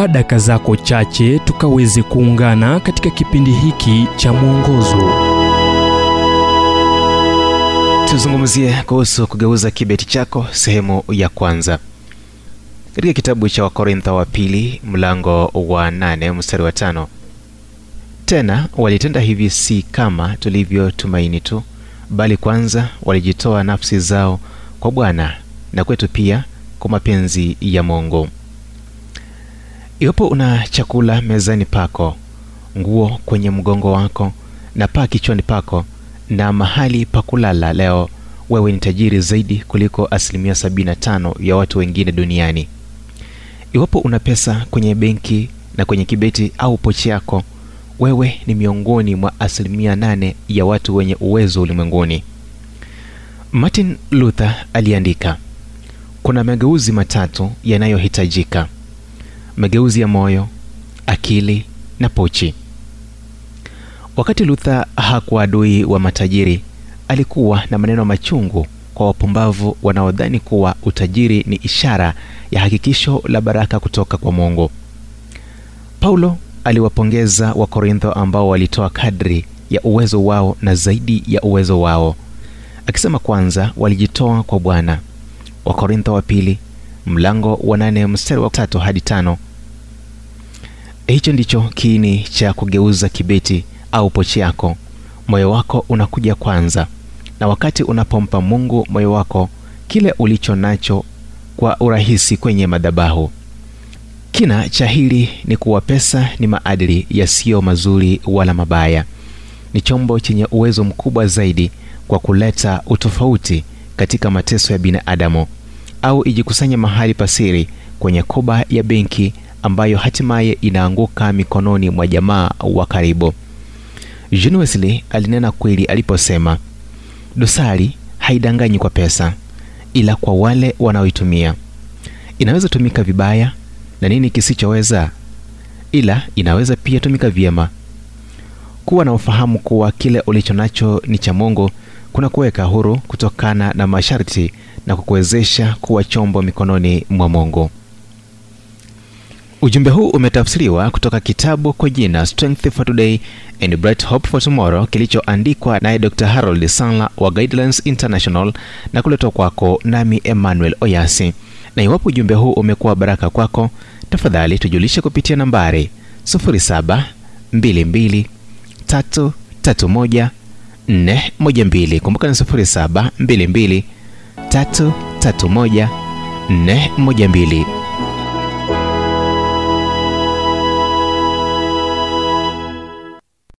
chukua daka zako chache tukaweze kuungana katika kipindi hiki cha mwongozo. Tuzungumzie kuhusu kugeuza kibeti chako, sehemu ya kwanza. Katika kitabu cha Wakorintho wa pili mlango wa nane mstari wa tano tena walitenda hivi si kama tulivyotumaini tu, bali kwanza walijitoa nafsi zao kwa Bwana na kwetu pia kwa mapenzi ya Mungu. Iwapo una chakula mezani pako, nguo kwenye mgongo wako na paa kichwani pako na mahali pa kulala leo, wewe ni tajiri zaidi kuliko asilimia 75 ya watu wengine duniani. Iwapo una pesa kwenye benki na kwenye kibeti au pochi yako, wewe ni miongoni mwa asilimia nane ya watu wenye uwezo ulimwenguni. Martin Luther aliandika, kuna mageuzi matatu yanayohitajika: mageuzi ya moyo, akili na pochi. Wakati Luther hakuwa adui wa matajiri, alikuwa na maneno machungu kwa wapumbavu wanaodhani kuwa utajiri ni ishara ya hakikisho la baraka kutoka kwa Mungu. Paulo aliwapongeza Wakorintho ambao walitoa kadri ya uwezo wao na zaidi ya uwezo wao, akisema kwanza walijitoa kwa Bwana. Wakorintho wa pili mlango wa nane mstari wa tatu hadi tano. Hicho ndicho kiini cha kugeuza kibeti au pochi yako. Moyo wako unakuja kwanza, na wakati unapompa Mungu moyo wako, kile ulicho nacho kwa urahisi kwenye madhabahu. Kina cha hili ni kuwa pesa ni maadili yasiyo mazuri wala mabaya. Ni chombo chenye uwezo mkubwa zaidi kwa kuleta utofauti katika mateso ya binadamu, au ijikusanye mahali pasiri kwenye koba ya benki ambayo hatimaye inaanguka mikononi mwa jamaa wa karibu. John Wesley alinena kweli aliposema, dosari haidanganyi kwa pesa, ila kwa wale wanaoitumia. Inaweza tumika vibaya na nini kisichoweza, ila inaweza pia tumika vyema. Kuwa na ufahamu kuwa kile ulicho nacho ni cha Mungu kuna kuweka huru kutokana na masharti na kukuwezesha kuwa chombo mikononi mwa Mungu. Ujumbe huu umetafsiriwa kutoka kitabu kwa jina Strength for Today and Bright Hope for Tomorrow kilichoandikwa naye Dr. Harold Sanla wa Guidelines International na kuletwa kwako nami Emmanuel Oyasi. Na iwapo ujumbe huu umekuwa baraka kwako, tafadhali tujulishe kupitia nambari 0722331412. Kumbuka ni 0722331412.